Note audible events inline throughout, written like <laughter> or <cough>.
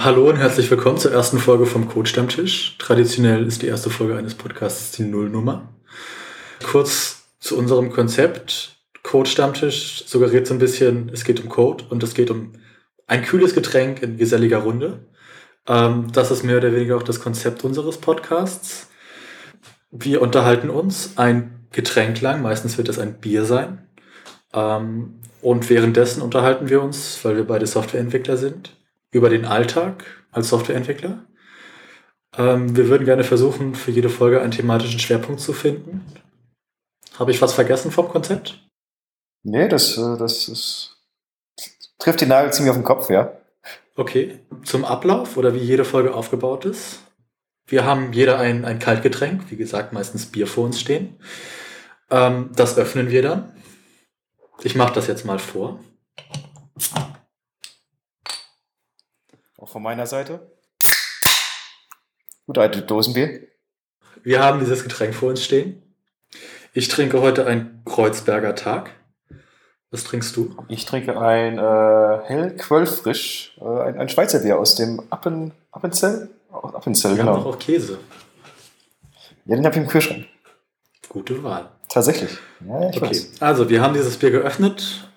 Hallo und herzlich willkommen zur ersten Folge vom Code Stammtisch. Traditionell ist die erste Folge eines Podcasts die Nullnummer. Kurz zu unserem Konzept. Code Stammtisch suggeriert so ein bisschen, es geht um Code und es geht um ein kühles Getränk in geselliger Runde. Ähm, das ist mehr oder weniger auch das Konzept unseres Podcasts. Wir unterhalten uns ein Getränk lang, meistens wird es ein Bier sein. Ähm, und währenddessen unterhalten wir uns, weil wir beide Softwareentwickler sind, über den Alltag als Softwareentwickler. Ähm, wir würden gerne versuchen, für jede Folge einen thematischen Schwerpunkt zu finden. Habe ich was vergessen vom Konzept? Nee, das, äh, das ist, trifft den Nagel ziemlich auf den Kopf, ja. Okay, zum Ablauf oder wie jede Folge aufgebaut ist. Wir haben jeder ein, ein Kaltgetränk, wie gesagt, meistens Bier vor uns stehen. Ähm, das öffnen wir dann. Ich mache das jetzt mal vor. Auch von meiner Seite. Gut, alte Dosenbier. Wir haben dieses Getränk vor uns stehen. Ich trinke heute ein Kreuzberger Tag. Was trinkst du? Ich trinke ein äh, hell quellfrisch, äh, ein, ein Schweizer Bier aus dem Appen, Appenzell. Appenzell, Wir genau. haben auch Käse. Ja, den habe ich im Kühlschrank. Gute Wahl. Tatsächlich. Ja, okay. Weiß. Also, wir haben dieses Bier geöffnet.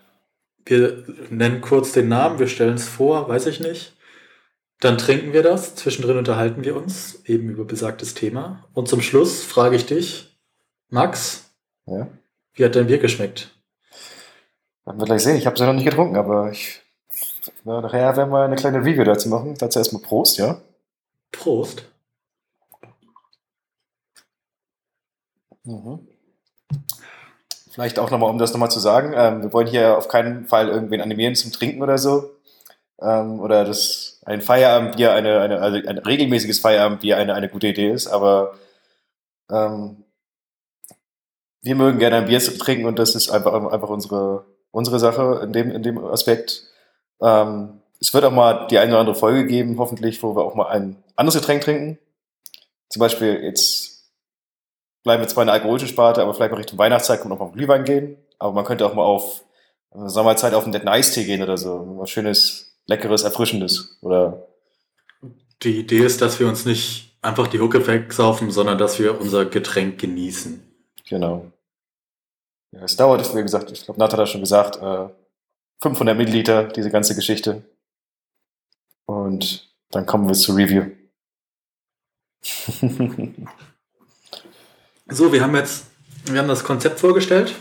Wir nennen kurz den Namen, wir stellen es vor, weiß ich nicht. Dann trinken wir das, zwischendrin unterhalten wir uns eben über besagtes Thema. Und zum Schluss frage ich dich, Max, ja? wie hat dein Bier geschmeckt? Werden wir gleich sehen. Ich habe es ja noch nicht getrunken, aber ich, na, nachher werden wir eine kleine Review dazu machen. Dazu erstmal Prost, ja? Prost. Mhm. Vielleicht auch nochmal, um das nochmal zu sagen, ähm, wir wollen hier auf keinen Fall irgendwen animieren zum Trinken oder so. Ähm, oder dass ein Feierabendbier, eine, eine, also ein regelmäßiges Feierabendbier eine, eine gute Idee ist, aber ähm, wir mögen gerne ein Bier trinken und das ist einfach, einfach unsere, unsere Sache in dem, in dem Aspekt. Ähm, es wird auch mal die eine oder andere Folge geben, hoffentlich, wo wir auch mal ein anderes Getränk trinken. Zum Beispiel jetzt bleiben wir zwar in der alkoholischen Sparte, aber vielleicht mal Richtung Weihnachtszeit kommt noch mal auf Glühwein gehen. Aber man könnte auch mal auf äh, Sommerzeit auf einen netten Eistee gehen oder so. Was Schönes, Leckeres, Erfrischendes. Oder die Idee ist, dass wir uns nicht einfach die Hucke wegsaufen, sondern dass wir unser Getränk genießen. Genau. Ja, es dauert, wie gesagt, ich glaube, Nat hat das schon gesagt, äh, 500 Milliliter, diese ganze Geschichte. Und dann kommen wir zur Review. <laughs> so, wir haben jetzt, wir haben das Konzept vorgestellt.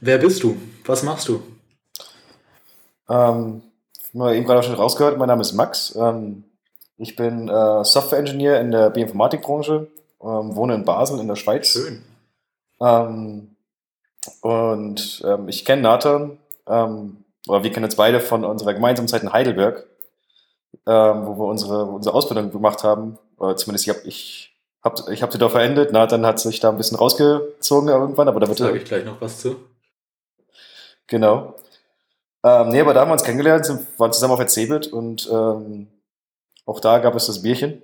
Wer bist du? Was machst du? Ähm, wir eben gerade schon rausgehört, mein Name ist Max. Ähm, ich bin äh, Software-Engineer in der Bioinformatikbranche, ähm, wohne in Basel in der Schweiz. Schön. Ähm, und ähm, ich kenne Nathan, ähm, oder wir kennen uns beide von unserer gemeinsamen Zeit in Heidelberg, ähm, wo wir unsere, unsere Ausbildung gemacht haben. Oder zumindest ich habe ich hab, ich hab sie da verendet. Nathan hat sich da ein bisschen rausgezogen irgendwann, aber da wird. Da sage ich gleich noch was zu. Genau. Ähm, nee, aber da haben wir uns kennengelernt, sind, waren zusammen auf der Cebit und ähm, auch da gab es das Bierchen.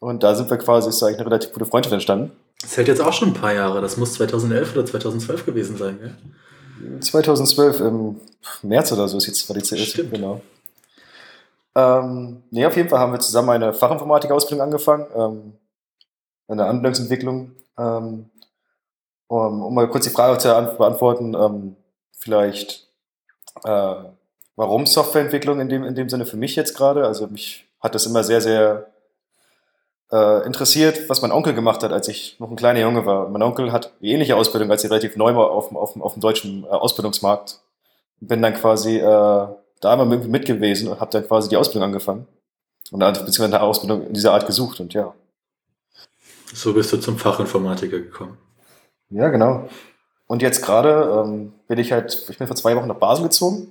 Und da sind wir quasi, ist eigentlich eine relativ gute Freundschaft entstanden. Das hält jetzt auch schon ein paar Jahre. Das muss 2011 oder 2012 gewesen sein, gell? 2012 im März oder so ist jetzt war die CS. Stimmt. Genau. Ähm, nee, auf jeden Fall haben wir zusammen eine Fachinformatik-Ausbildung angefangen, ähm, eine Anwendungsentwicklung. Ähm, um, um, mal kurz die Frage zu beantworten, ähm, vielleicht äh, warum Softwareentwicklung in dem, in dem Sinne für mich jetzt gerade? Also mich hat das immer sehr, sehr äh, interessiert, was mein Onkel gemacht hat, als ich noch ein kleiner Junge war. Mein Onkel hat die ähnliche Ausbildung, als ich relativ neu war auf, auf, auf dem deutschen äh, Ausbildungsmarkt. Bin dann quasi äh, da immer mit gewesen und habe dann quasi die Ausbildung angefangen. Und dann beziehungsweise eine Ausbildung in dieser Art gesucht und ja. So bist du zum Fachinformatiker gekommen. Ja, genau. Und jetzt gerade ähm, bin ich halt, ich bin vor zwei Wochen nach Basel gezogen.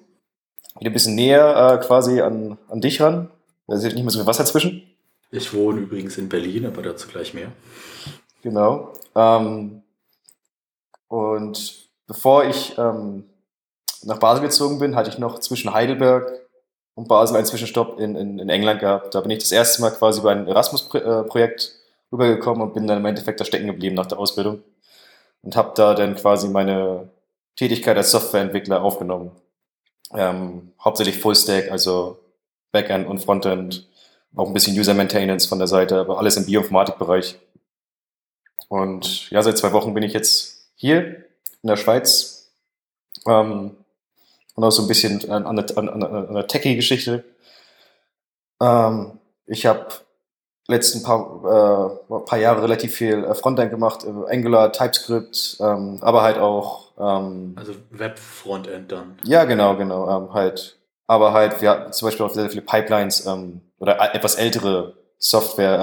Wieder ein bisschen näher äh, quasi an, an dich ran. Da ist nicht mehr so viel Wasser zwischen. Ich wohne übrigens in Berlin, aber dazu gleich mehr. Genau. Ähm, und bevor ich ähm, nach Basel gezogen bin, hatte ich noch zwischen Heidelberg und Basel einen Zwischenstopp in, in, in England gehabt. Da bin ich das erste Mal quasi über ein Erasmus-Projekt rübergekommen und bin dann im Endeffekt da stecken geblieben nach der Ausbildung und habe da dann quasi meine Tätigkeit als Softwareentwickler aufgenommen. Ähm, hauptsächlich Fullstack, also Backend und Frontend, auch ein bisschen User Maintenance von der Seite, aber alles im Bioinformatikbereich. Und ja, seit zwei Wochen bin ich jetzt hier in der Schweiz ähm, und auch so ein bisschen an, an, an, an der Techie-Geschichte. Ähm, ich habe letzten paar, äh, paar Jahre relativ viel äh, Frontend gemacht, Angular, TypeScript, ähm, aber halt auch. Ähm, also Web-Frontend dann. Ja, genau, genau. Ähm, halt, aber halt, wir hatten zum Beispiel auch sehr viele Pipelines ähm, oder etwas ältere Software,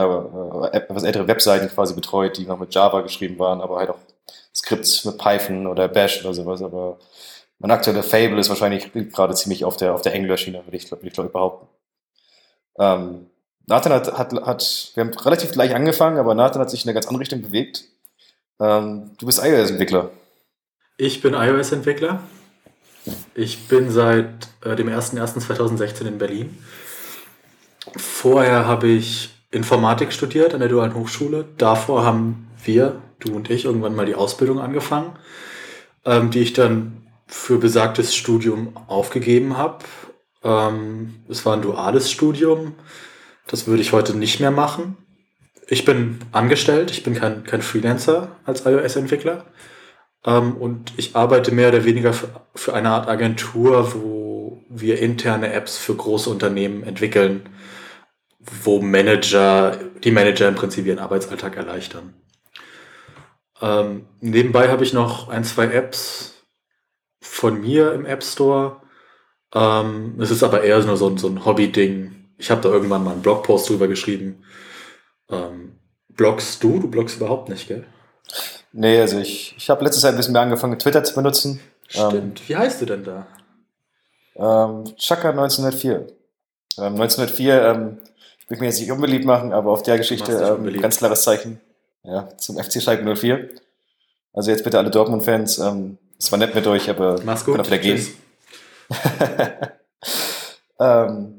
äh, äh, etwas ältere Webseiten quasi betreut, die noch mit Java geschrieben waren, aber halt auch Skripts mit Python oder Bash oder sowas. Aber mein aktueller Fable ist wahrscheinlich gerade ziemlich auf der, auf der Angular-Schiene, würde ich, würd ich glaube behaupten. Ähm, Nathan hat, hat, hat, wir haben relativ gleich angefangen, aber Nathan hat sich in eine ganz andere Richtung bewegt. Ähm, du bist iOS-Entwickler. Ich bin iOS-Entwickler. Ich bin seit äh, dem 01.01.2016 in Berlin. Vorher habe ich Informatik studiert an der Dualen Hochschule. Davor haben wir, du und ich, irgendwann mal die Ausbildung angefangen, ähm, die ich dann für besagtes Studium aufgegeben habe. Ähm, es war ein duales Studium das würde ich heute nicht mehr machen. Ich bin angestellt, ich bin kein, kein Freelancer als iOS-Entwickler. Ähm, und ich arbeite mehr oder weniger für, für eine Art Agentur, wo wir interne Apps für große Unternehmen entwickeln, wo Manager, die Manager im Prinzip ihren Arbeitsalltag erleichtern. Ähm, nebenbei habe ich noch ein, zwei Apps von mir im App Store. Ähm, es ist aber eher nur so, so ein Hobby-Ding, ich habe da irgendwann mal einen Blogpost drüber geschrieben. Ähm, bloggst du? Du bloggst überhaupt nicht, gell? Nee, also ich, ich habe letztes Jahr ein bisschen mehr angefangen, Twitter zu benutzen. Stimmt. Ähm, Wie heißt du denn da? Ähm, Chaka 1904. Ähm, 1904, ähm, ich will mir jetzt nicht unbeliebt machen, aber auf der Geschichte ähm, ganz klares Zeichen. Ja, zum FC Schalke 04. Also jetzt bitte alle Dortmund-Fans. Ähm, es war nett mit euch, aber Mach's gut. kann auch wieder gehen. ähm,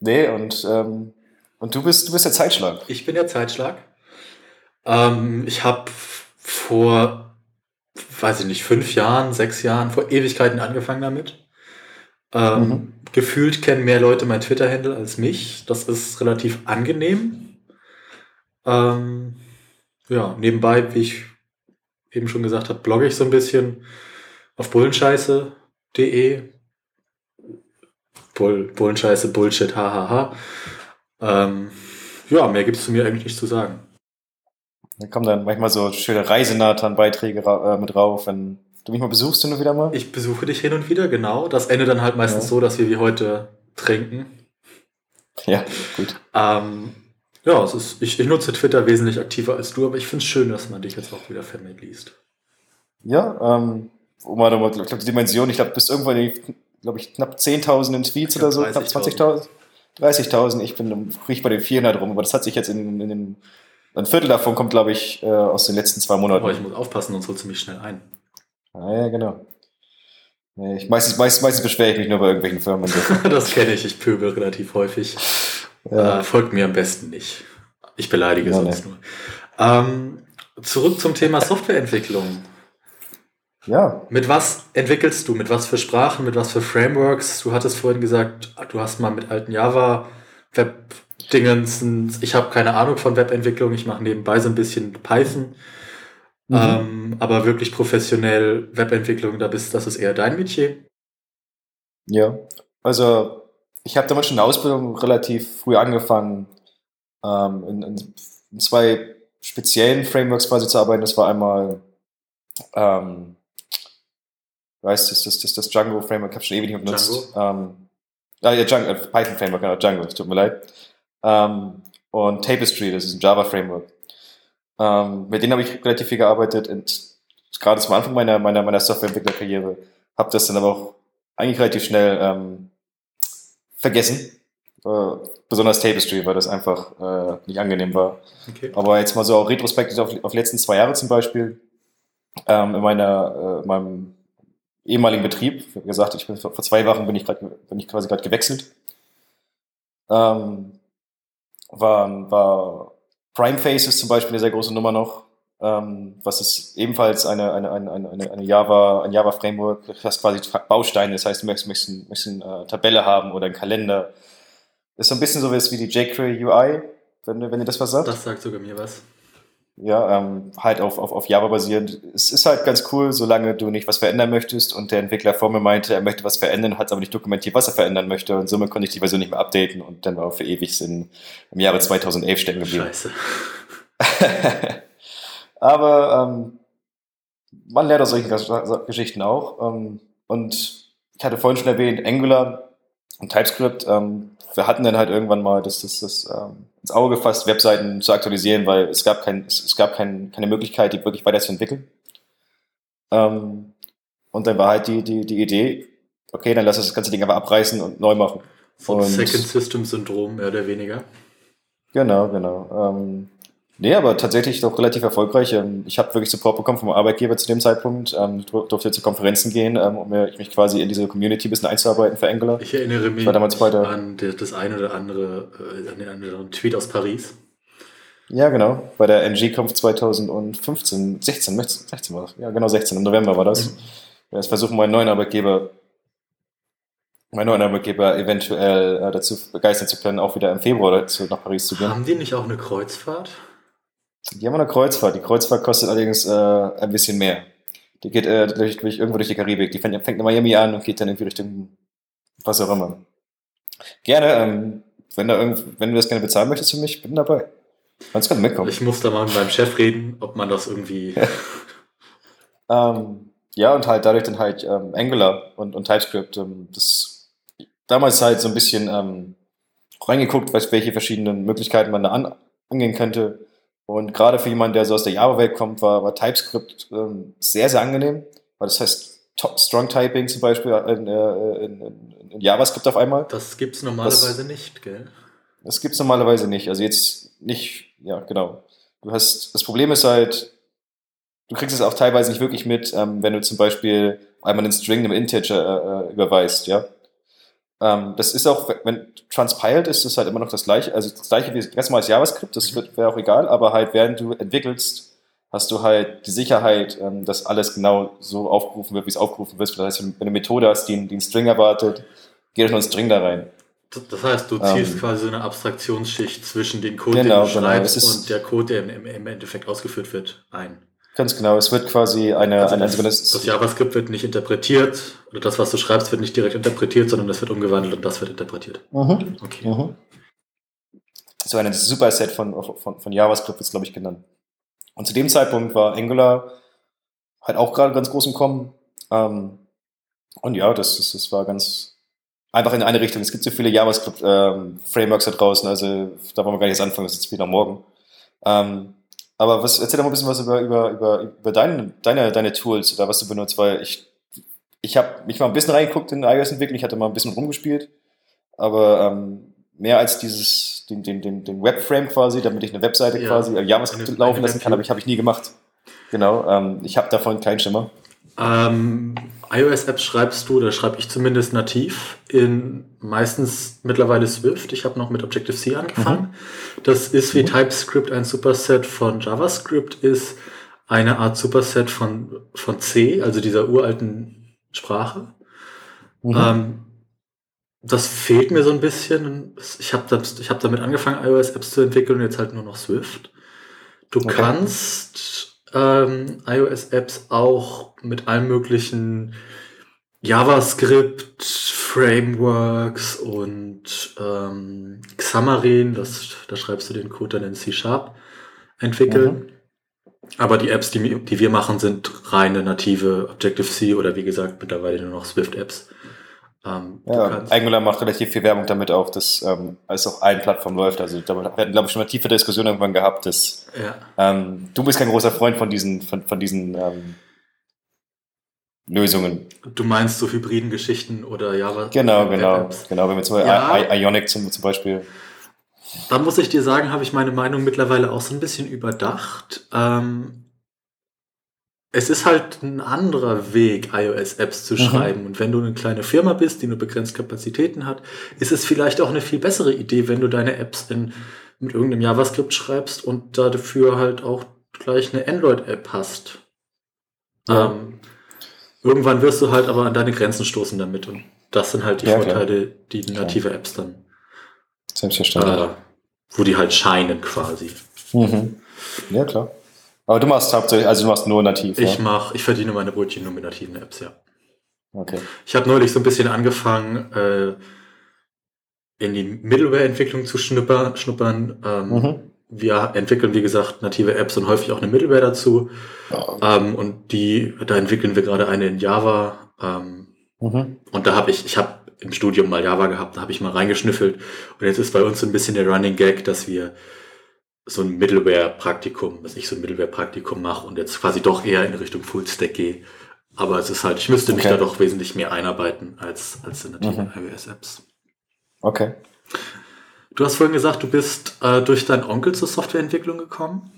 Nee, und, ähm, und du bist, du bist der Zeitschlag. Ich bin der Zeitschlag. Ähm, ich habe vor, weiß ich nicht, fünf Jahren, sechs Jahren, vor Ewigkeiten angefangen damit. Ähm, mhm. Gefühlt kennen mehr Leute mein Twitter-Handle als mich. Das ist relativ angenehm. Ähm, ja, nebenbei, wie ich eben schon gesagt habe, blogge ich so ein bisschen auf bullenscheiße.de. Bull, Bullenscheiße, Bullshit, hahaha. Ähm, ja, mehr gibt es zu mir eigentlich nicht zu sagen. Da kommen dann manchmal so schöne Reisenathan-Beiträge äh, mit drauf, wenn du mich mal besuchst, du wieder mal. Ich besuche dich hin und wieder, genau. Das endet dann halt meistens ja. so, dass wir wie heute trinken. Ja, gut. Ähm, ja, es ist, ich, ich nutze Twitter wesentlich aktiver als du, aber ich finde es schön, dass man dich jetzt auch wieder vermehrt liest. Ja, ähm, um mal, ich glaube, die Dimension, ich glaube, du bist irgendwann glaube ich, knapp 10.000 in Tweets oder so, knapp 20.000. 30.000, ich bin krieg bei den 400 rum, aber das hat sich jetzt in, in den, ein Viertel davon kommt, glaube ich, äh, aus den letzten zwei Monaten. Aber ich muss aufpassen, sonst holt ziemlich schnell ein. Ah, ja, genau. Ich, meistens, meistens, meistens beschwere ich mich nur bei irgendwelchen Firmen. <laughs> das kenne ich, ich pöbel relativ häufig. Ja. Äh, folgt mir am besten nicht. Ich beleidige ja, sonst nee. nur. Ähm, zurück zum Thema <laughs> Softwareentwicklung. Ja. Mit was entwickelst du? Mit was für Sprachen? Mit was für Frameworks? Du hattest vorhin gesagt, du hast mal mit alten Java Web-Dingens. Ich habe keine Ahnung von Webentwicklung. Ich mache nebenbei so ein bisschen Python. Mhm. Ähm, aber wirklich professionell Webentwicklung, da bist, das ist eher dein Metier. Ja, also ich habe damals schon eine Ausbildung relativ früh angefangen, ähm, in, in, zwei speziellen Frameworks quasi zu arbeiten. Das war einmal ähm, weißt das, das, das, das Django Framework, habe ich schon ewig nicht benutzt. Ähm, ah, ja, Django, äh, Python Framework, genau, Django, es tut mir leid. Ähm, und Tapestry, das ist ein Java Framework. Ähm, mit denen habe ich relativ viel gearbeitet und gerade zum Anfang meiner, meiner, meiner Softwareentwicklerkarriere habe das dann aber auch eigentlich relativ schnell ähm, vergessen. Äh, besonders Tapestry, weil das einfach äh, nicht angenehm war. Okay. Aber jetzt mal so auch retrospektiv auf, auf letzten zwei Jahre zum Beispiel, ähm, in meiner, äh, meinem ehemaligen Betrieb. Wie gesagt, ich bin vor zwei Wochen bin ich, grad, bin ich quasi gerade gewechselt. Ähm, war, war Prime Faces zum Beispiel eine sehr große Nummer noch, ähm, was ist ebenfalls eine, eine, eine, eine, eine Java, ein Java Framework, das quasi Bausteine, das heißt, du möchtest, möchtest, möchtest eine Tabelle haben oder einen Kalender Ist so ein bisschen so wie die jQuery UI, wenn, wenn ihr das was sagt. Das sagt sogar mir was. Ja, ähm, halt auf, auf, auf Java basierend. Es ist halt ganz cool, solange du nicht was verändern möchtest und der Entwickler vor mir meinte, er möchte was verändern, hat es aber nicht dokumentiert, was er verändern möchte und somit konnte ich die Version nicht mehr updaten und dann war für ewig in, im Jahre 2011 stecken geblieben. Scheiße. <laughs> aber ähm, man lernt aus solchen Geschichten auch. Ähm, und ich hatte vorhin schon erwähnt, Angular und TypeScript, ähm, wir hatten dann halt irgendwann mal das, das, das ähm, ins Auge gefasst, Webseiten zu aktualisieren, weil es gab, kein, es, es gab kein, keine Möglichkeit, die wirklich weiterzuentwickeln. Ähm, und dann war halt die, die, die Idee, okay, dann lass uns das ganze Ding aber abreißen und neu machen. So ein Second System Syndrom, mehr oder weniger. Genau, genau. Ähm, Nee, aber tatsächlich doch relativ erfolgreich. Ähm, ich habe wirklich Support bekommen vom Arbeitgeber zu dem Zeitpunkt. Ähm, ich durfte zu Konferenzen gehen, ähm, um mich quasi in diese Community ein bisschen einzuarbeiten für Angular. Ich erinnere mich ich an das eine oder andere, äh, an den anderen Tweet aus Paris. Ja, genau. Bei der NG-Conf 2015, 16, 16 war das. Ja, genau, 16. Im November war das. Mhm. Jetzt versuchen meinen neuen Arbeitgeber, meinen neuen Arbeitgeber eventuell äh, dazu begeistern zu können, auch wieder im Februar dazu, nach Paris zu gehen. Haben die nicht auch eine Kreuzfahrt? Die haben eine Kreuzfahrt. Die Kreuzfahrt kostet allerdings äh, ein bisschen mehr. Die geht äh, durch, durch, irgendwo durch die Karibik. Die fängt, fängt in Miami an und geht dann irgendwie Richtung was auch immer. Gerne, ähm, wenn, da irgend, wenn du das gerne bezahlen möchtest für mich, bin dabei. Kannst gerne mitkommen. Ich muss da mal mit meinem Chef reden, ob man das irgendwie. <laughs> ähm, ja, und halt dadurch dann halt ähm, Angular und, und TypeScript. Ähm, das damals halt so ein bisschen ähm, reingeguckt, welche verschiedenen Möglichkeiten man da an, angehen könnte. Und gerade für jemanden, der so aus der Java-Welt kommt, war, war TypeScript ähm, sehr, sehr angenehm, weil das heißt Top Strong Typing zum Beispiel in, äh, in, in, in JavaScript auf einmal. Das gibt es normalerweise das, nicht, gell? Das gibt es normalerweise nicht. Also jetzt nicht, ja, genau. Du hast, das Problem ist halt, du kriegst es auch teilweise nicht wirklich mit, ähm, wenn du zum Beispiel einmal einen String einem Integer äh, äh überweist, ja. Ähm, das ist auch, wenn transpiled ist, ist halt immer noch das gleiche, also das gleiche wie ganz normales JavaScript, das wäre auch egal, aber halt während du entwickelst, hast du halt die Sicherheit, ähm, dass alles genau so aufgerufen wird, wie es aufgerufen wird. Das heißt, wenn du eine Methode hast, die, die einen String erwartet, geht noch ein String da rein. Das heißt, du ziehst ähm, quasi so eine Abstraktionsschicht zwischen dem Code, genau, den du genau. schreibst, genau. und der Code, der im, im Endeffekt ausgeführt wird, ein. Ganz genau, es wird quasi eine, also eine das, das JavaScript wird nicht interpretiert oder das, was du schreibst, wird nicht direkt interpretiert, sondern das wird umgewandelt und das wird interpretiert. Mhm. Okay. Mhm. So ein Superset von, von, von JavaScript wird es, glaube ich, genannt. Und zu dem Zeitpunkt war Angular halt auch gerade ganz groß im Kommen. Ähm, und ja, das, das, das war ganz einfach in eine Richtung. Es gibt so viele JavaScript-Frameworks ähm, da draußen, also da wollen wir gar nicht erst anfangen, das ist jetzt wieder morgen. Ähm, aber was, erzähl doch mal ein bisschen was über, über, über, über deine, deine, deine Tools oder was du benutzt, weil ich, ich habe mich mal ein bisschen reingeguckt in iOS-Entwicklung, ich hatte mal ein bisschen rumgespielt, aber ähm, mehr als dieses, den, den, den, den Webframe quasi, damit ich eine Webseite ja, quasi, äh, JavaScript laufen lassen kann, habe ich, hab ich nie gemacht. Genau, ähm, ich habe davon keinen Schimmer. Ähm, iOS-Apps schreibst du, oder schreibe ich zumindest nativ, in meistens mittlerweile Swift. Ich habe noch mit Objective-C angefangen. Mhm. Das ist wie. TypeScript ein Superset von JavaScript ist, eine Art Superset von, von C, also dieser uralten Sprache. Mhm. Ähm, das fehlt mir so ein bisschen. Ich habe hab damit angefangen, iOS-Apps zu entwickeln und jetzt halt nur noch Swift. Du okay. kannst ähm, iOS-Apps auch mit allen möglichen JavaScript, Frameworks und ähm, Xamarin, das, da schreibst du den Code dann in C-Sharp, entwickeln. Mhm. Aber die Apps, die, die wir machen, sind reine native Objective-C oder wie gesagt mittlerweile nur noch Swift-Apps. Ähm, ja, Angular macht relativ viel Werbung damit auch, dass ähm, es auf allen Plattformen läuft. Also da wir hatten, glaube ich, schon mal tiefe Diskussionen irgendwann gehabt, dass ja. ähm, du bist kein großer Freund von diesen, von, von diesen ähm, Lösungen. Du meinst so hybriden Geschichten oder Java? Genau, genau, genau. Wenn wir zum ja. Ionic zum, zum Beispiel. Da muss ich dir sagen, habe ich meine Meinung mittlerweile auch so ein bisschen überdacht. Ähm, es ist halt ein anderer Weg, iOS-Apps zu mhm. schreiben. Und wenn du eine kleine Firma bist, die nur begrenzt Kapazitäten hat, ist es vielleicht auch eine viel bessere Idee, wenn du deine Apps in, mit irgendeinem JavaScript schreibst und dafür halt auch gleich eine Android-App hast. Ja. Ähm, irgendwann wirst du halt aber an deine Grenzen stoßen damit. Und das sind halt die ja, Vorteile, klar. die native Apps dann Selbstverständlich. Äh, wo die halt scheinen quasi. Mhm. Ja, klar. Aber du machst hauptsächlich, also du machst nur nativ. Ich ja? mach, ich verdiene meine Brötchen nur mit nativen Apps, ja. Okay. Ich habe neulich so ein bisschen angefangen, äh, in die Middleware-Entwicklung zu schnuppern. schnuppern. Ähm, Mhm. Wir entwickeln, wie gesagt, native Apps und häufig auch eine Middleware dazu. Ja. Ähm, und die, da entwickeln wir gerade eine in Java. Ähm, Mhm. und da habe ich, ich habe im Studium mal Java gehabt, da habe ich mal reingeschnüffelt. Und jetzt ist bei uns so ein bisschen der Running Gag, dass wir so ein Middleware-Praktikum, dass ich so ein Middleware-Praktikum mache und jetzt quasi doch eher in Richtung Fullstack gehe. Aber es ist halt, ich müsste mich Okay. da doch wesentlich mehr einarbeiten als, als in nativen Mhm. iOS-Apps. Okay. Du hast vorhin gesagt, du bist äh, durch deinen Onkel zur Softwareentwicklung gekommen.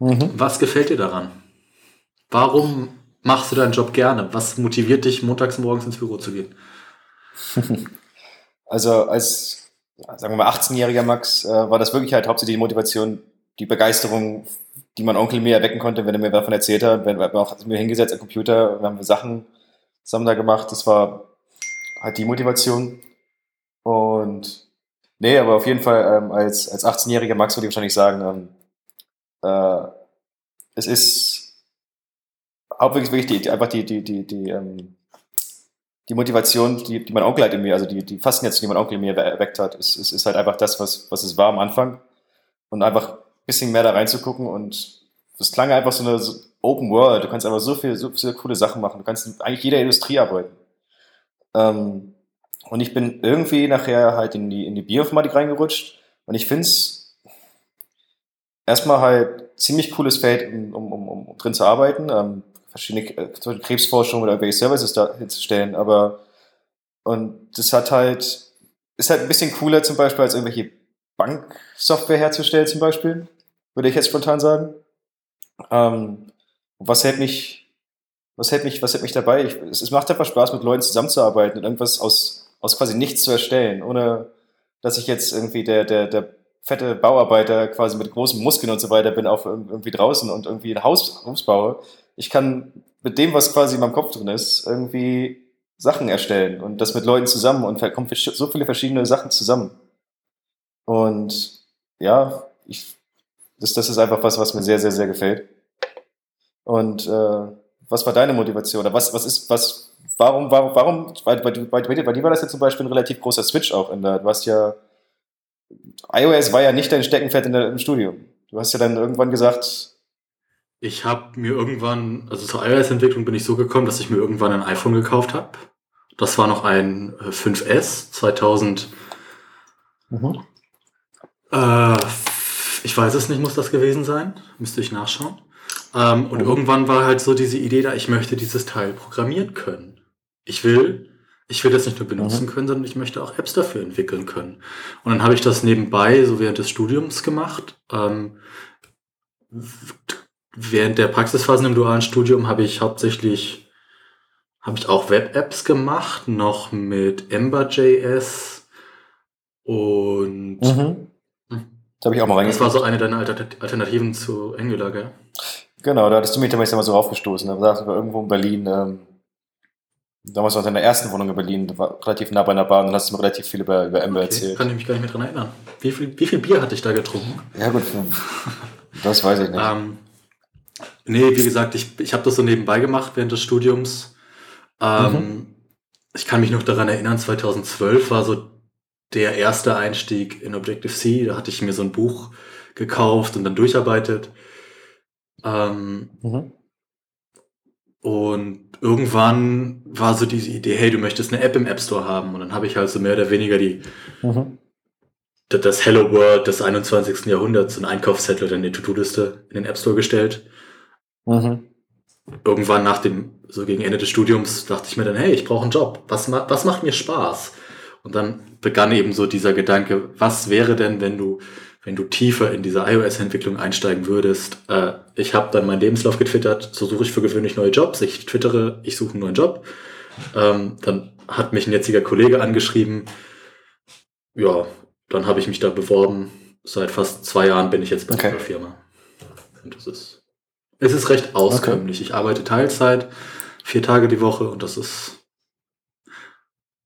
Mhm. Was gefällt dir daran? Warum machst du deinen Job gerne? Was motiviert dich, montags morgens ins Büro zu gehen? <laughs> Also als, sagen wir mal, 18-jähriger Max äh, war das wirklich halt hauptsächlich die Motivation, die Begeisterung, die mein Onkel mir erwecken konnte, wenn er mir davon erzählt hat. Wenn wir haben auch mir hingesetzt am Computer, wir haben Sachen zusammen da gemacht. Das war halt die Motivation. Und nee, aber auf jeden Fall ähm, als, als 18-jähriger Max würde ich wahrscheinlich sagen, ähm, äh, es ist hauptsächlich wirklich die, einfach die, die, die, die, ähm, die Motivation, die, die mein Onkel halt in mir, also die, die Faszination, die mein Onkel in mir erweckt hat, ist, ist, ist halt einfach das, was, was es war am Anfang. Und einfach ein bisschen mehr da reinzugucken und es klang einfach so eine so Open World. Du kannst einfach so viel, so viele coole Sachen machen. Du kannst eigentlich jeder Industrie arbeiten. Ähm, und ich bin irgendwie nachher halt in die, in die Bioinformatik reingerutscht. Und ich finde es erstmal halt ziemlich cooles Feld, um, um, um, um drin zu arbeiten. Ähm, verschiedene äh, Krebsforschung oder irgendwelche Services da hinzustellen. Aber und das hat halt, ist halt ein bisschen cooler zum Beispiel als irgendwelche Banksoftware herzustellen zum Beispiel, würde ich jetzt spontan sagen. Ähm, was hält mich, was hält mich, was hält mich dabei? Ich, es, es macht einfach Spaß, mit Leuten zusammenzuarbeiten und irgendwas aus, aus quasi nichts zu erstellen, ohne dass ich jetzt irgendwie der, der, der fette Bauarbeiter quasi mit großen Muskeln und so weiter bin, auch irgendwie draußen und irgendwie ein Haus, baue. Ich kann mit dem, was quasi in meinem Kopf drin ist, irgendwie Sachen erstellen und das mit Leuten zusammen und kommen so viele verschiedene Sachen zusammen. Und ja, ich, das, das ist einfach was, was mir sehr, sehr, sehr gefällt. Und äh, was war deine Motivation? Oder was, was ist, was, warum, warum, warum, bei, bei, bei, bei dir war das ja zum Beispiel ein relativ großer Switch auch in der, du hast ja, iOS war ja nicht dein Steckenpferd in der, im Studium. Du hast ja dann irgendwann gesagt, Ich habe mir irgendwann, also zur iOS-Entwicklung bin ich so gekommen, dass ich mir irgendwann ein iPhone gekauft habe. Das war noch ein äh, 5S 2000. Äh, ich weiß es nicht, muss das gewesen sein. Müsste ich nachschauen. Ähm, und Mhm. irgendwann war halt so diese Idee da, ich möchte dieses Teil programmieren können. Ich will, ich will das nicht nur benutzen können, sondern ich möchte auch Apps dafür entwickeln können. Und dann habe ich das nebenbei, so während des Studiums gemacht. Ähm, während der Praxisphasen im dualen Studium habe ich hauptsächlich, habe ich auch Web-Apps gemacht, noch mit Ember.js und mhm. da habe ich auch mal das war reingeguckt. so eine deiner Alter- Alternativen zu Angular, gell? Genau, da hattest du mich damals mal so raufgestoßen. Da wir irgendwo in Berlin, ähm, damals war es in der ersten Wohnung in Berlin, relativ nah bei einer Bahn, dann hast du mir relativ viel über, über Ember Okay, erzählt. kann ich mich gar nicht mehr dran erinnern. Wie viel, wie viel Bier hatte ich da getrunken? Ja gut, das weiß ich nicht. Ähm, nee, wie gesagt, ich, ich habe das so nebenbei gemacht während des Studiums. Ähm, Mhm. Ich kann mich noch daran erinnern, 2012 war so der erste Einstieg in Objective-C. Da hatte ich mir so ein Buch gekauft und dann durcharbeitet. Ähm, Mhm. und irgendwann war so diese Idee, hey, du möchtest eine App im App Store haben. Und dann habe ich halt so mehr oder weniger die, Mhm. das Hello World des 21. Jahrhunderts, so ein Einkaufszettel oder eine To-Do-Liste in den App Store gestellt. Mhm. Irgendwann nach dem, so gegen Ende des Studiums, dachte ich mir dann, hey, ich brauche einen Job. Was, ma was macht mir Spaß? Und dann begann eben so dieser Gedanke, was wäre denn, wenn du, wenn du tiefer in diese iOS-Entwicklung einsteigen würdest? Äh, ich habe dann meinen Lebenslauf getwittert, so suche ich für gewöhnlich neue Jobs. Ich twittere, ich suche einen neuen Job. Ähm, dann hat mich ein jetziger Kollege angeschrieben. Ja, dann habe ich mich da beworben. Seit fast zwei Jahren bin ich jetzt bei Okay. dieser Firma. Und das ist, es ist recht auskömmlich. Ich arbeite Teilzeit, vier Tage die Woche und das ist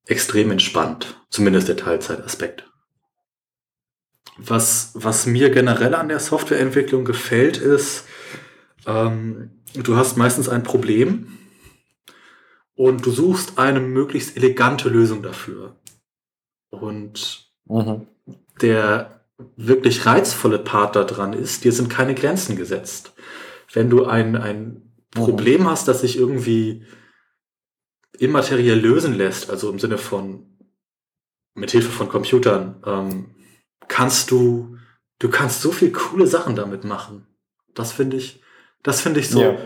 extrem entspannt. Zumindest der Teilzeitaspekt. Was, was mir generell an der Softwareentwicklung gefällt, ist, ähm, du hast meistens ein Problem und du suchst eine möglichst elegante Lösung dafür. Und mhm. der wirklich reizvolle Part daran ist, dir sind keine Grenzen gesetzt. Wenn du ein, ein. Problem mhm. hast, das sich irgendwie immateriell lösen lässt, also im Sinne von mit Hilfe von Computern, ähm, kannst du, du kannst so viel coole Sachen damit machen. Das finde ich, das finde ich so ja.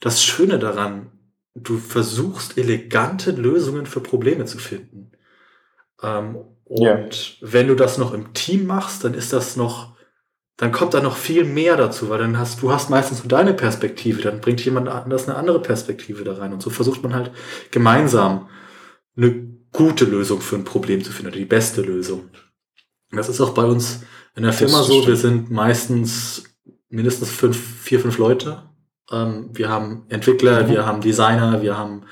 das Schöne daran. Du versuchst elegante Lösungen für Probleme zu finden. Ähm, und ja. wenn du das noch im Team machst, dann ist das noch, dann kommt da noch viel mehr dazu, weil dann hast du hast meistens nur deine Perspektive, dann bringt jemand anders eine andere Perspektive da rein und so versucht man halt gemeinsam eine gute Lösung für ein Problem zu finden oder die beste Lösung. Das ist auch bei uns in der Firma so. Wir sind meistens mindestens fünf, vier, fünf Leute. Ähm, wir haben Entwickler, mhm. wir haben Designer, wir haben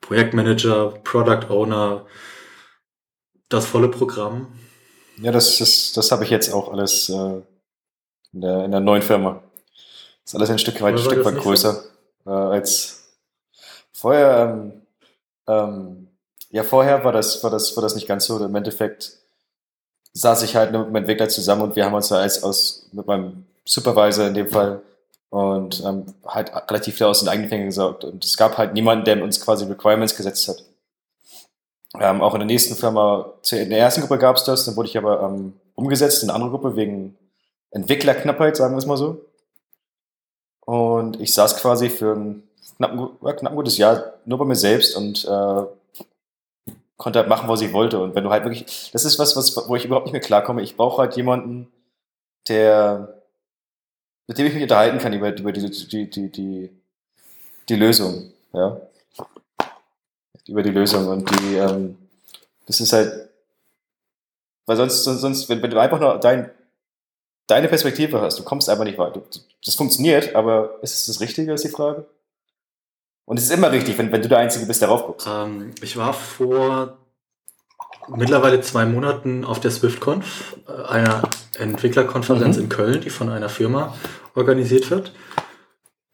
Projektmanager, Product Owner, das volle Programm. Ja, das, das, das habe ich jetzt auch alles äh, in, der, in der neuen Firma. Das ist alles ein Stück weit, ein Stück weit größer äh, als vorher. Ähm, ähm, ja, vorher war das, war, das, war das nicht ganz so. Im Endeffekt saß ich halt mit meinem Entwickler zusammen und wir haben uns als aus mit meinem Supervisor in dem Fall und ähm, halt relativ viel aus den eigenen Fingern gesaugt. Und es gab halt niemanden, der uns quasi Requirements gesetzt hat. Ähm, auch in der nächsten Firma, in der ersten Gruppe gab es das, dann wurde ich aber ähm, umgesetzt in eine andere Gruppe wegen Entwicklerknappheit, sagen wir es mal so. Und ich saß quasi für ein knapp, knapp ein gutes Jahr nur bei mir selbst und äh, konnte halt machen, was ich wollte. Und wenn du halt wirklich, das ist was, was wo ich überhaupt nicht mehr klarkomme. Ich brauche halt jemanden, der, mit dem ich mich unterhalten kann über, über die, die, die, die, die Lösung, ja. Über die Lösung. Und die, ähm, das ist halt, weil sonst, sonst, sonst wenn, wenn du einfach nur dein, deine Perspektive hast, du kommst einfach nicht weiter. Das funktioniert, aber ist es das Richtige, ist die Frage? Und es ist immer richtig, wenn, wenn du der Einzige bist, der rauf guckst. Ähm, ich war vor mittlerweile zwei Monaten auf der SwiftConf, äh, einer Entwicklerkonferenz mhm. in Köln, die von einer Firma organisiert wird.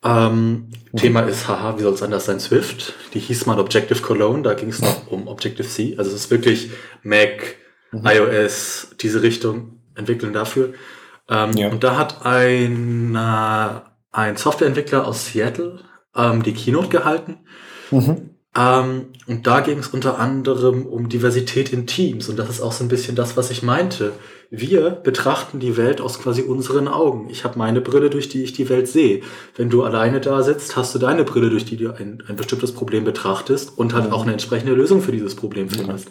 Ähm, mhm. Thema ist, haha, wie soll es anders sein, Swift. Die hieß mal Objective Cologne, da ging es noch um Objective-C. Also es ist wirklich Mac, mhm. iOS, diese Richtung entwickeln dafür. Ähm, ja. Und da hat ein, äh, ein Softwareentwickler aus Seattle ähm, die Keynote gehalten. Mhm. Ähm, und da ging es unter anderem um Diversität in Teams. Und das ist auch so ein bisschen das, was ich meinte. Wir betrachten die Welt aus quasi unseren Augen. Ich habe meine Brille, durch die ich die Welt sehe. Wenn du alleine da sitzt, hast du deine Brille, durch die du ein, ein bestimmtes Problem betrachtest und halt auch eine entsprechende Lösung für dieses Problem findest.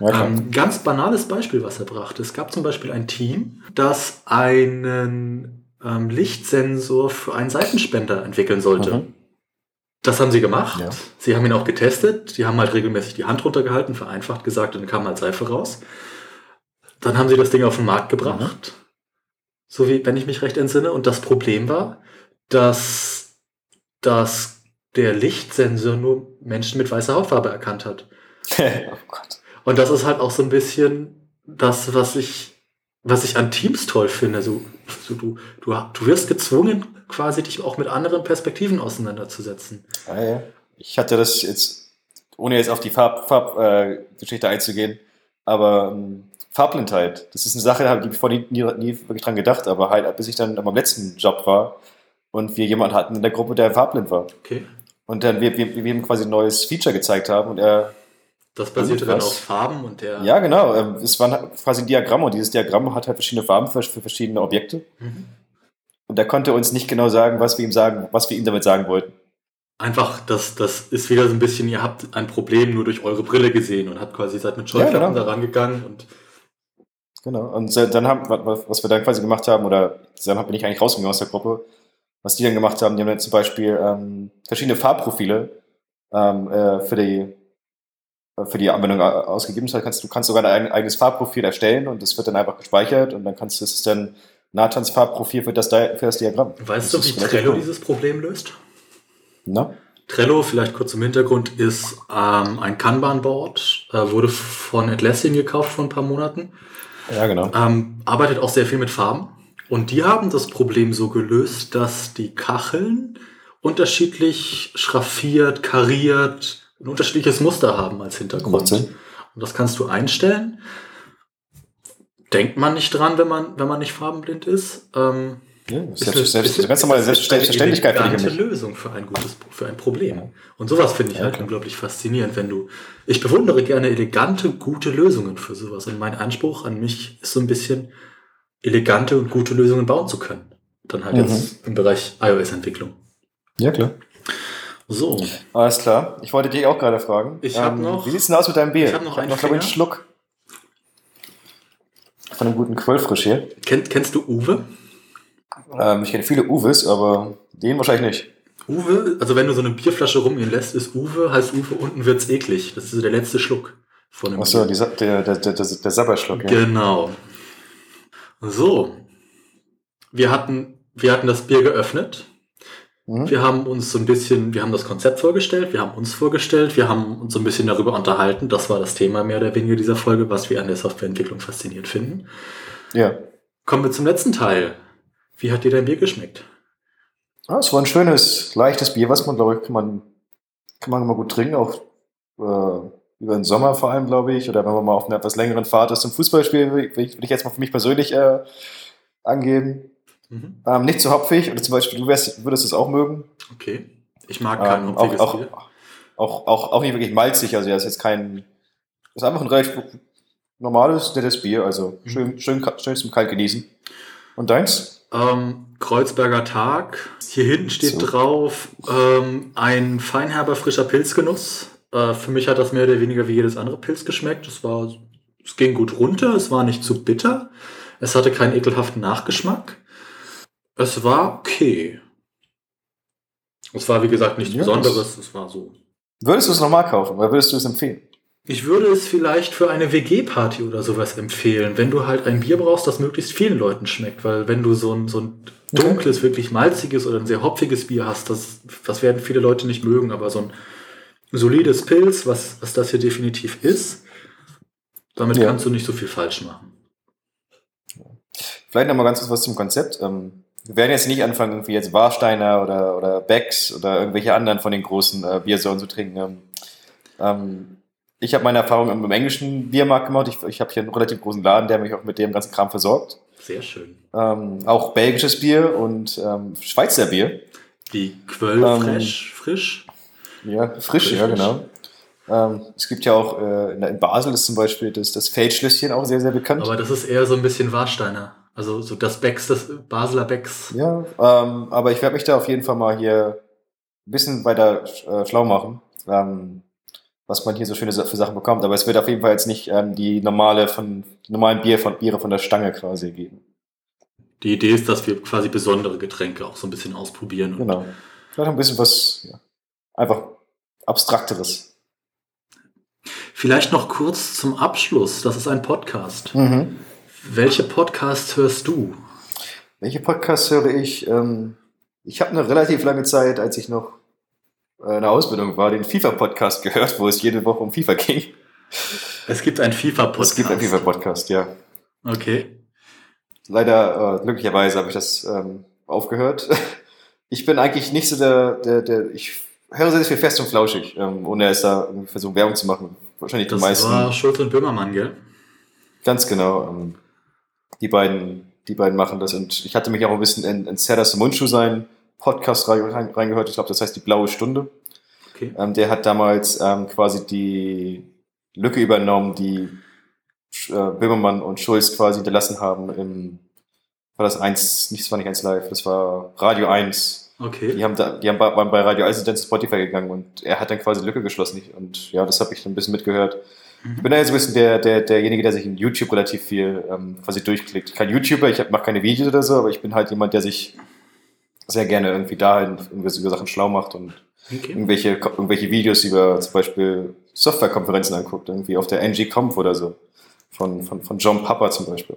Ja, ähm, ganz banales Beispiel, was er brachte. Es gab zum Beispiel ein Team, das einen ähm, Lichtsensor für einen Seitenspender entwickeln sollte. Mhm. Das haben sie gemacht. Ja. Sie haben ihn auch getestet. Die haben halt regelmäßig die Hand runtergehalten, vereinfacht gesagt, und dann kam halt Seife raus. Dann haben sie das Ding auf den Markt gebracht. Mhm. So wie, wenn ich mich recht entsinne. Und das Problem war, dass, dass der Lichtsensor nur Menschen mit weißer Hautfarbe erkannt hat. <laughs> oh Gott. Und das ist halt auch so ein bisschen das, was ich, was ich an Teams toll finde. So, so du, du, du wirst gezwungen, quasi dich auch mit anderen Perspektiven auseinanderzusetzen. Ah, ja. Ich hatte das jetzt, ohne jetzt auf die Farbgeschichte Farb, äh, einzugehen, aber ähm, Farbblindheit, das ist eine Sache, da habe ich vorher nie, nie, nie, wirklich dran gedacht, aber halt, bis ich dann am letzten Job war und wir jemanden hatten in der Gruppe, der farblind war. Okay. Und dann wir, wir, wir ihm quasi ein neues Feature gezeigt haben und er das basierte dann auf Farben und der. Ja, genau. Ähm, es war quasi ein Diagramm und dieses Diagramm hat halt verschiedene Farben für, für verschiedene Objekte. Mhm. Und er konnte uns nicht genau sagen, was wir ihm sagen, was wir ihm damit sagen wollten. Einfach, das, das ist wieder so ein bisschen, ihr habt ein Problem nur durch eure Brille gesehen und habt quasi seid mit Scheuklappen ja, genau. da rangegangen und. Genau. Und dann haben, was wir dann quasi gemacht haben, oder dann bin ich eigentlich rausgegangen aus der Gruppe, was die dann gemacht haben, die haben dann zum Beispiel ähm, verschiedene Farbprofile ähm, äh, für die für die Anwendung ausgegeben. Das heißt, kannst, du kannst sogar ein eigenes Farbprofil erstellen und das wird dann einfach gespeichert und dann kannst du es dann Nathans Farbprofil für das, für das Diagramm. Weißt das du, wie Trello cool. dieses Problem löst? Na? Trello, vielleicht kurz im Hintergrund, ist ähm, ein Kanban-Board, äh, wurde von Atlassian gekauft vor ein paar Monaten. Ja, genau. Ähm, arbeitet auch sehr viel mit Farben. Und die haben das Problem so gelöst, dass die Kacheln unterschiedlich schraffiert, kariert, ein unterschiedliches Muster haben als Hintergrund. Und das kannst du einstellen. Denkt man nicht dran, wenn man, wenn man nicht farbenblind ist. Ähm, Ja, ist ist, eine- selbst, ist- eine ganz normale eine Selbstverständlichkeit für elegante. Lösung für ein gutes, für ein Problem. Und sowas finde ich Ja, halt klar. unglaublich faszinierend, wenn du, ich bewundere gerne elegante, gute Lösungen für sowas. Und mein Anspruch an mich ist so ein bisschen, elegante und gute Lösungen bauen zu können. Dann halt Mhm. jetzt im Bereich iOS-Entwicklung. Ja, klar. So, Alles klar. Ich wollte dich auch gerade fragen. Ich hab noch- Wie sieht's denn aus mit deinem Bier? ich hab noch einen noch glaub ich, einen. Schluck. Von einem guten Quellfrisch hier. Kenn, kennst du Uwe? Ähm, ich kenne viele Uwes, aber den wahrscheinlich nicht. Uwe, also wenn du so eine Bierflasche rumgehen lässt, ist Uwe, heißt Uwe, unten wird's eklig. Das ist so der letzte Schluck von dem Achso, der, der, der, der, der Sabberschluck. Ja. Genau. So. Wir hatten, wir hatten das Bier geöffnet. Mhm. Wir haben uns so ein bisschen, wir haben das Konzept vorgestellt, wir haben uns vorgestellt, wir haben uns so ein bisschen darüber unterhalten. Das war das Thema mehr oder weniger dieser Folge, was wir an der Softwareentwicklung faszinierend finden. ja. Kommen wir zum letzten Teil. Wie hat dir dein Bier geschmeckt? Ah, es war ein schönes, leichtes Bier, was man, glaube ich, kann man, kann man immer gut trinken, auch äh, über den Sommer vor allem, glaube ich, oder wenn man mal auf einer etwas längeren Fahrt ist zum Fußballspiel, würde ich, würde ich jetzt mal für mich persönlich äh, angeben. Mhm. Ähm, nicht zu hopfig, oder zum Beispiel, du wärst, würdest es auch mögen. Okay. Ich mag kein Ähm, auch, hopfiges auch, Bier. auch, auch, auch nicht wirklich malzig, also ja, ist jetzt kein, ist einfach ein relativ normales, nettes Bier, also Mhm. schön, schön, ka- schön zum Kalt genießen. Und deins? Ähm, Kreuzberger Tag. Hier hinten steht So. drauf ähm, ein feinherber frischer Pilzgenuss. Äh, für mich hat das mehr oder weniger wie jedes andere Pilz geschmeckt. Es war, es ging gut runter. Es war nicht zu bitter. Es hatte keinen ekelhaften Nachgeschmack. Es war okay. Es war wie gesagt nichts Ja, Besonderes. Es war so. Würdest du es nochmal kaufen, oder würdest du es empfehlen? Ich würde es vielleicht für eine WG-Party oder sowas empfehlen, wenn du halt ein Bier brauchst, das möglichst vielen Leuten schmeckt. Weil wenn du so ein, so ein dunkles, wirklich malziges oder ein sehr hopfiges Bier hast, das, das werden viele Leute nicht mögen, aber so ein solides Pilz, was, was das hier definitiv ist, damit Ja. kannst du nicht so viel falsch machen. Vielleicht nochmal ganz kurz was zum Konzept. Ähm, wir werden jetzt nicht anfangen, irgendwie jetzt Warsteiner oder, oder Becks oder irgendwelche anderen von den großen äh, Biersorten zu trinken. Ähm, ähm, ich habe meine Erfahrung im, im englischen Biermarkt gemacht. Ich, ich habe hier einen relativ großen Laden, der mich auch mit dem ganzen Kram versorgt. Sehr schön. Ähm, auch belgisches Bier und ähm, Schweizer Bier. Die Quöll Ähm, frisch, frisch. Ja, frisch, Frisch, ja, genau. Ähm, es gibt ja auch, äh, in, in Basel ist zum Beispiel das, das Feldschlösschen auch sehr, sehr bekannt. Aber das ist eher so ein bisschen Warsteiner. Also so das Becks, das Basler Becks. Ja, ähm, aber ich werde mich da auf jeden Fall mal hier ein bisschen weiter äh, schlau machen, ähm, was man hier so schöne für Sachen bekommt. Aber es wird auf jeden Fall jetzt nicht ähm, die normale von die normalen Bier von Biere von der Stange quasi geben. Die Idee ist, dass wir quasi besondere Getränke auch so ein bisschen ausprobieren. Genau. Vielleicht ein bisschen was ja, einfach abstrakteres. Vielleicht noch kurz zum Abschluss. Das ist ein Podcast. Mhm. Welche Podcasts hörst du? Welche Podcasts höre ich? Ähm, ich habe eine relativ lange Zeit, als ich noch äh, in der Ausbildung war, den FIFA-Podcast gehört, wo es jede Woche um FIFA ging. Es gibt einen FIFA-Podcast. Es gibt einen FIFA-Podcast, ja. Okay. Leider, äh, glücklicherweise habe ich das ähm, aufgehört. <laughs> Ich bin eigentlich nicht so der, der, der ich höre sehr viel fest und flauschig, ähm, ohne es da irgendwie versuchen, Werbung zu machen. Wahrscheinlich die Das meisten. war Schulz und Böhmermann, gell? Ganz genau. Ähm, die beiden, die beiden machen das. Und ich hatte mich auch ein bisschen in, in Serdar Mundschuh sein Podcast rein- rein- reingehört. Ich glaube, das heißt die blaue Stunde. Okay. Ähm, der hat damals ähm, quasi die Lücke übernommen, die äh, Böhmermann und Schulz quasi hinterlassen haben im, war das eins, nicht, das war nicht eins live, das war Radio 1. Okay. Die haben da, die haben bei, waren bei Radio 1 und dann zu Spotify gegangen und er hat dann quasi die Lücke geschlossen. Und ja, das habe ich dann ein bisschen mitgehört. Ich bin da jetzt ein bisschen der, der, derjenige, der sich in YouTube relativ viel ähm, quasi durchklickt. Kein YouTuber, ich mache keine Videos oder so, aber ich bin halt jemand, der sich sehr gerne irgendwie dahin irgendwie über Sachen schlau macht und okay. irgendwelche, irgendwelche Videos über zum Beispiel Softwarekonferenzen anguckt, irgendwie auf der NG-Conf oder so. Von, von, von John Papa zum Beispiel.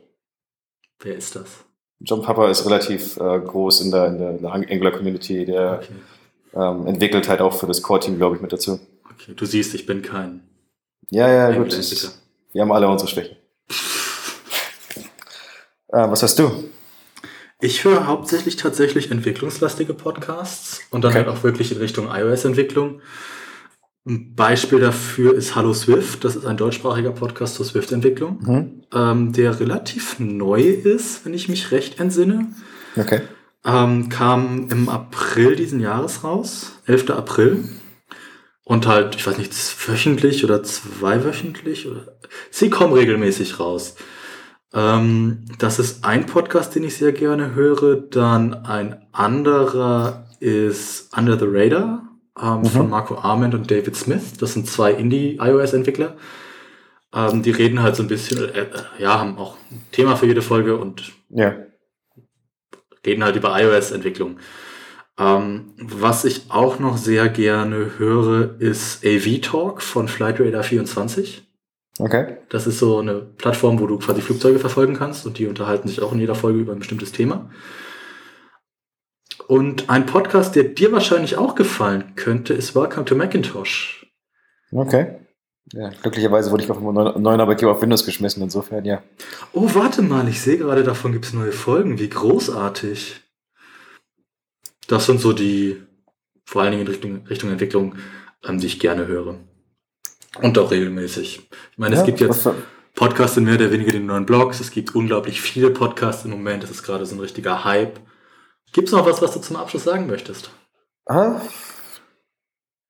Wer ist das? John Papa ist relativ äh, groß in der, in der, in der Angular-Community. Der Okay. ähm, entwickelt halt auch für das Core-Team, glaube ich, mit dazu. okay. Du siehst, ich bin kein Ja, ja, gut. Angular-Entwickler. Das, wir haben alle unsere Schwächen. Äh, was hast du? Ich höre hauptsächlich tatsächlich entwicklungslastige Podcasts und dann Okay. halt auch wirklich in Richtung iOS-Entwicklung. Ein Beispiel dafür ist Hallo Swift. Das ist ein deutschsprachiger Podcast zur Swift-Entwicklung, Mhm. ähm, der relativ neu ist, wenn ich mich recht entsinne. Okay. Ähm, kam im April diesen Jahres raus, 11. April. Und halt, ich weiß nicht, wöchentlich oder zweiwöchentlich. Oder Sie kommen regelmäßig raus. Ähm, das ist ein Podcast, den ich sehr gerne höre. Dann ein anderer ist Under the Radar ähm, Mhm. von Marco Arment und David Smith. Das sind zwei Indie-iOS-Entwickler. Ähm, die reden halt so ein bisschen, äh, äh, ja, haben auch ein Thema für jede Folge und Ja. reden halt über iOS-Entwicklung. Ähm, was ich auch noch sehr gerne höre, ist AV Talk von Flightradar 24. Okay. Das ist so eine Plattform, wo du quasi Flugzeuge verfolgen kannst und die unterhalten sich auch in jeder Folge über ein bestimmtes Thema. Und ein Podcast, der dir wahrscheinlich auch gefallen könnte, ist Welcome to Macintosh. Okay. Ja, glücklicherweise wurde ich auf einem neuen Arbeitgeber auf Windows geschmissen, insofern, ja. Oh, warte mal, ich sehe gerade, davon gibt es neue Folgen. Wie großartig. Das sind so die, vor allen Dingen in Richtung, Richtung Entwicklung, ähm, die ich gerne höre. Und auch regelmäßig. Ich meine, ja, es gibt jetzt Podcasts in mehr oder weniger den neuen Blogs. Es gibt unglaublich viele Podcasts im Moment. Das ist gerade so ein richtiger Hype. Gibt es noch was, was du zum Abschluss sagen möchtest? Ah,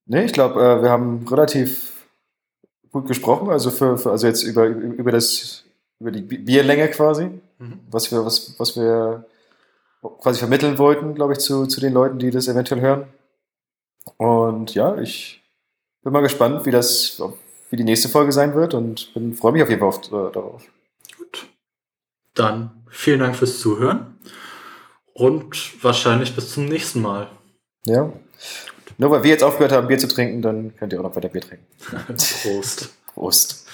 nee, ich glaube, äh, wir haben relativ gut gesprochen, also für, für also jetzt über, über das über die Bi- Bierlänge quasi, was wir was, was wir quasi vermitteln wollten, glaube ich, zu, zu den Leuten, die das eventuell hören. Und ja, ich bin mal gespannt, wie das wie die nächste Folge sein wird und bin freue mich auf jeden Fall auf, äh, darauf. Gut. Dann vielen Dank fürs Zuhören und wahrscheinlich bis zum nächsten Mal. Ja. Nur weil wir jetzt aufgehört haben, Bier zu trinken, dann könnt ihr auch noch weiter Bier trinken. <laughs> Prost. Prost.